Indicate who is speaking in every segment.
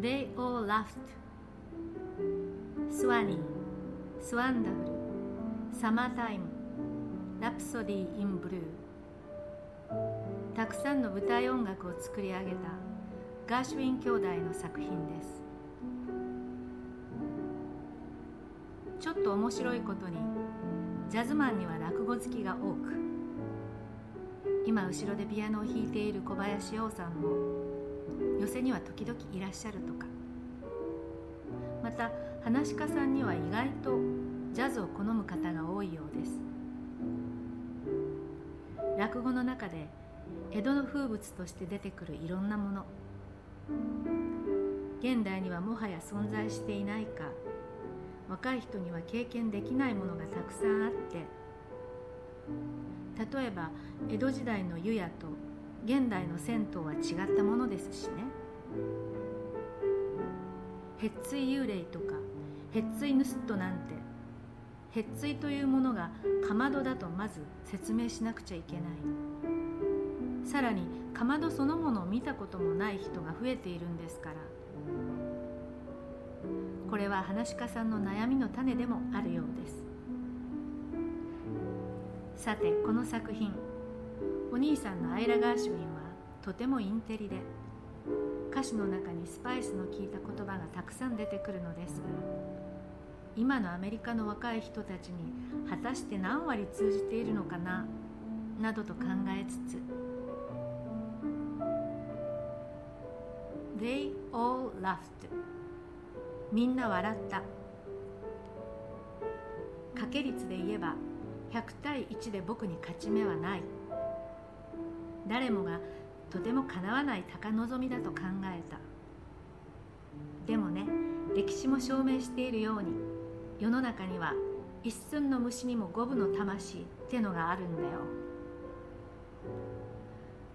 Speaker 1: They all laughed. Swanee 'S Wonderful Summertime Rhapsody in Blue。たくさんの舞台音楽を作り上げたガーシュウィン兄弟の作品です。ちょっと面白いことにジャズマンには落語好きが多く。今後ろでピアノを弾いている小林洋さんも寄席には時々いらっしゃるとか。また話し家さんには意外とジャズを好む方が多いようです。落語の中で江戸の風物として出てくるいろんなもの。現代にはもはや存在していないか。若い人には経験できないものがたくさんあって。例えば江戸時代の湯屋と現代の銭湯は違ったものですしね。へ水幽霊とかへ水盗人なんてへ水というものがかまどだとまず説明しなくちゃいけない。さらにかまどそのものを見たこともない人が増えているんですから。これは話し家さんの悩みの種でもあるようです。さてこの作品。お兄さんのアイラ・ガーシュウィンはとてもインテリで歌詞の中にスパイスの効いた言葉がたくさん出てくるのですが今のアメリカの若い人たちに果たして何割通じているのかななどと考えつつ。They all laughed. みんな笑った。掛け率で言えば100対1で僕に勝ち目はない。誰もがとてもかなわない高望みだと考えた。でもね歴史も証明しているように世の中には一寸の虫にも五分の魂ってのがあるんだよ。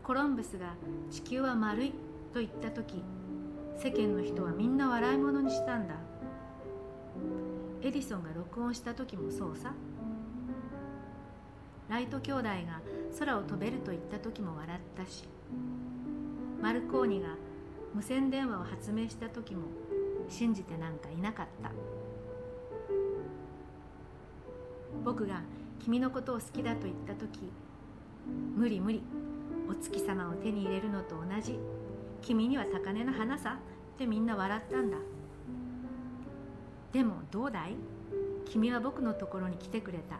Speaker 1: コロンブスが地球は丸いと言った時世間の人はみんな笑い物にしたんだ。エディソンが録音した時もそうさ。ライト兄弟が空を飛べると言った時も笑ったしマルコーニが無線電話を発明した時も信じてなんかいなかった。僕が君のことを好きだと言った時無理無理お月様を手に入れるのと同じ君には高嶺の花さってみんな笑ったんだ。でもどうだい？君は僕のところに来てくれた。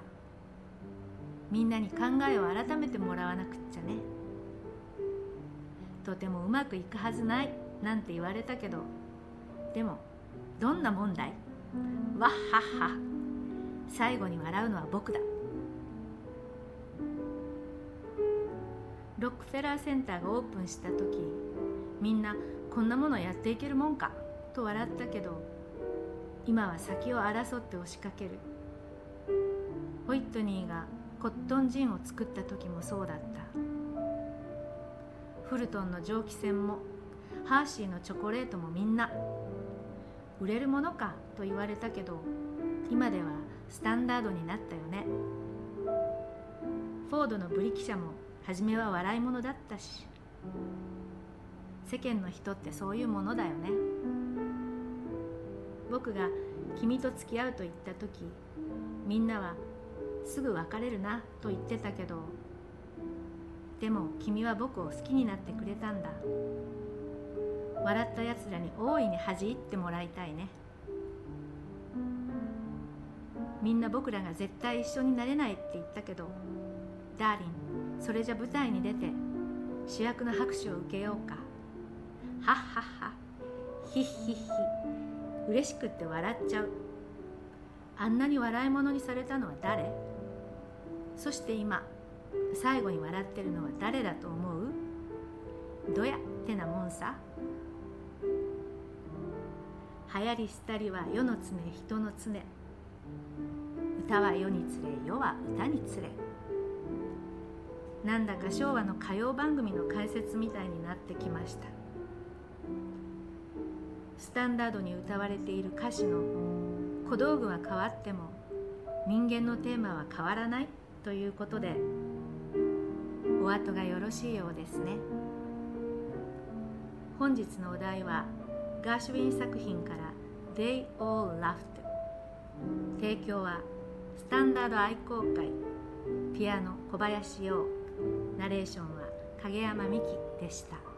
Speaker 1: みんなに考えを改めてもらわなくっちゃね。とてもうまくいくはずないなんて言われたけど。でもどんな問題？わっはっは。最後に笑うのは僕だ。ロックフェラーセンターがオープンした時みんなこんなものやっていけるもんか？と笑ったけど今は先を争って押しかける。ホイットニーがコットンジンを作った時もそうだった。フルトンの蒸気船もハーシーのチョコレートもみんな売れるものかと言われたけど今ではスタンダードになったよね。フォードのブリキ車も初めは笑い物だったし世間の人ってそういうものだよね。僕が君と付き合うと言った時みんなはすぐ別れるなと言ってたけどでも君は僕を好きになってくれたんだ。笑ったやつらに大いに恥じってもらいたいね。みんな僕らが絶対一緒になれないって言ったけどダーリンそれじゃ舞台に出て主役の拍手を受けようか。はっはっはひっひっひ嬉しくって笑っちゃう。あんなに笑い物にされたのは誰？そして今最後に笑ってるのは誰だと思う？どやってなもんさ？流行りしたりは世の常人の常。歌は世につれ世は歌につれ。なんだか昭和の歌謡番組の解説みたいになってきました。スタンダードに歌われている歌詞の小道具は変わっても人間のテーマは変わらない。ということでお後がよろしいようですね。本日のお題はガーシュウィン作品から「They All Laughed」提供はスタンダード愛好会ピアノ小林洋。ナレーションは影山美希でした。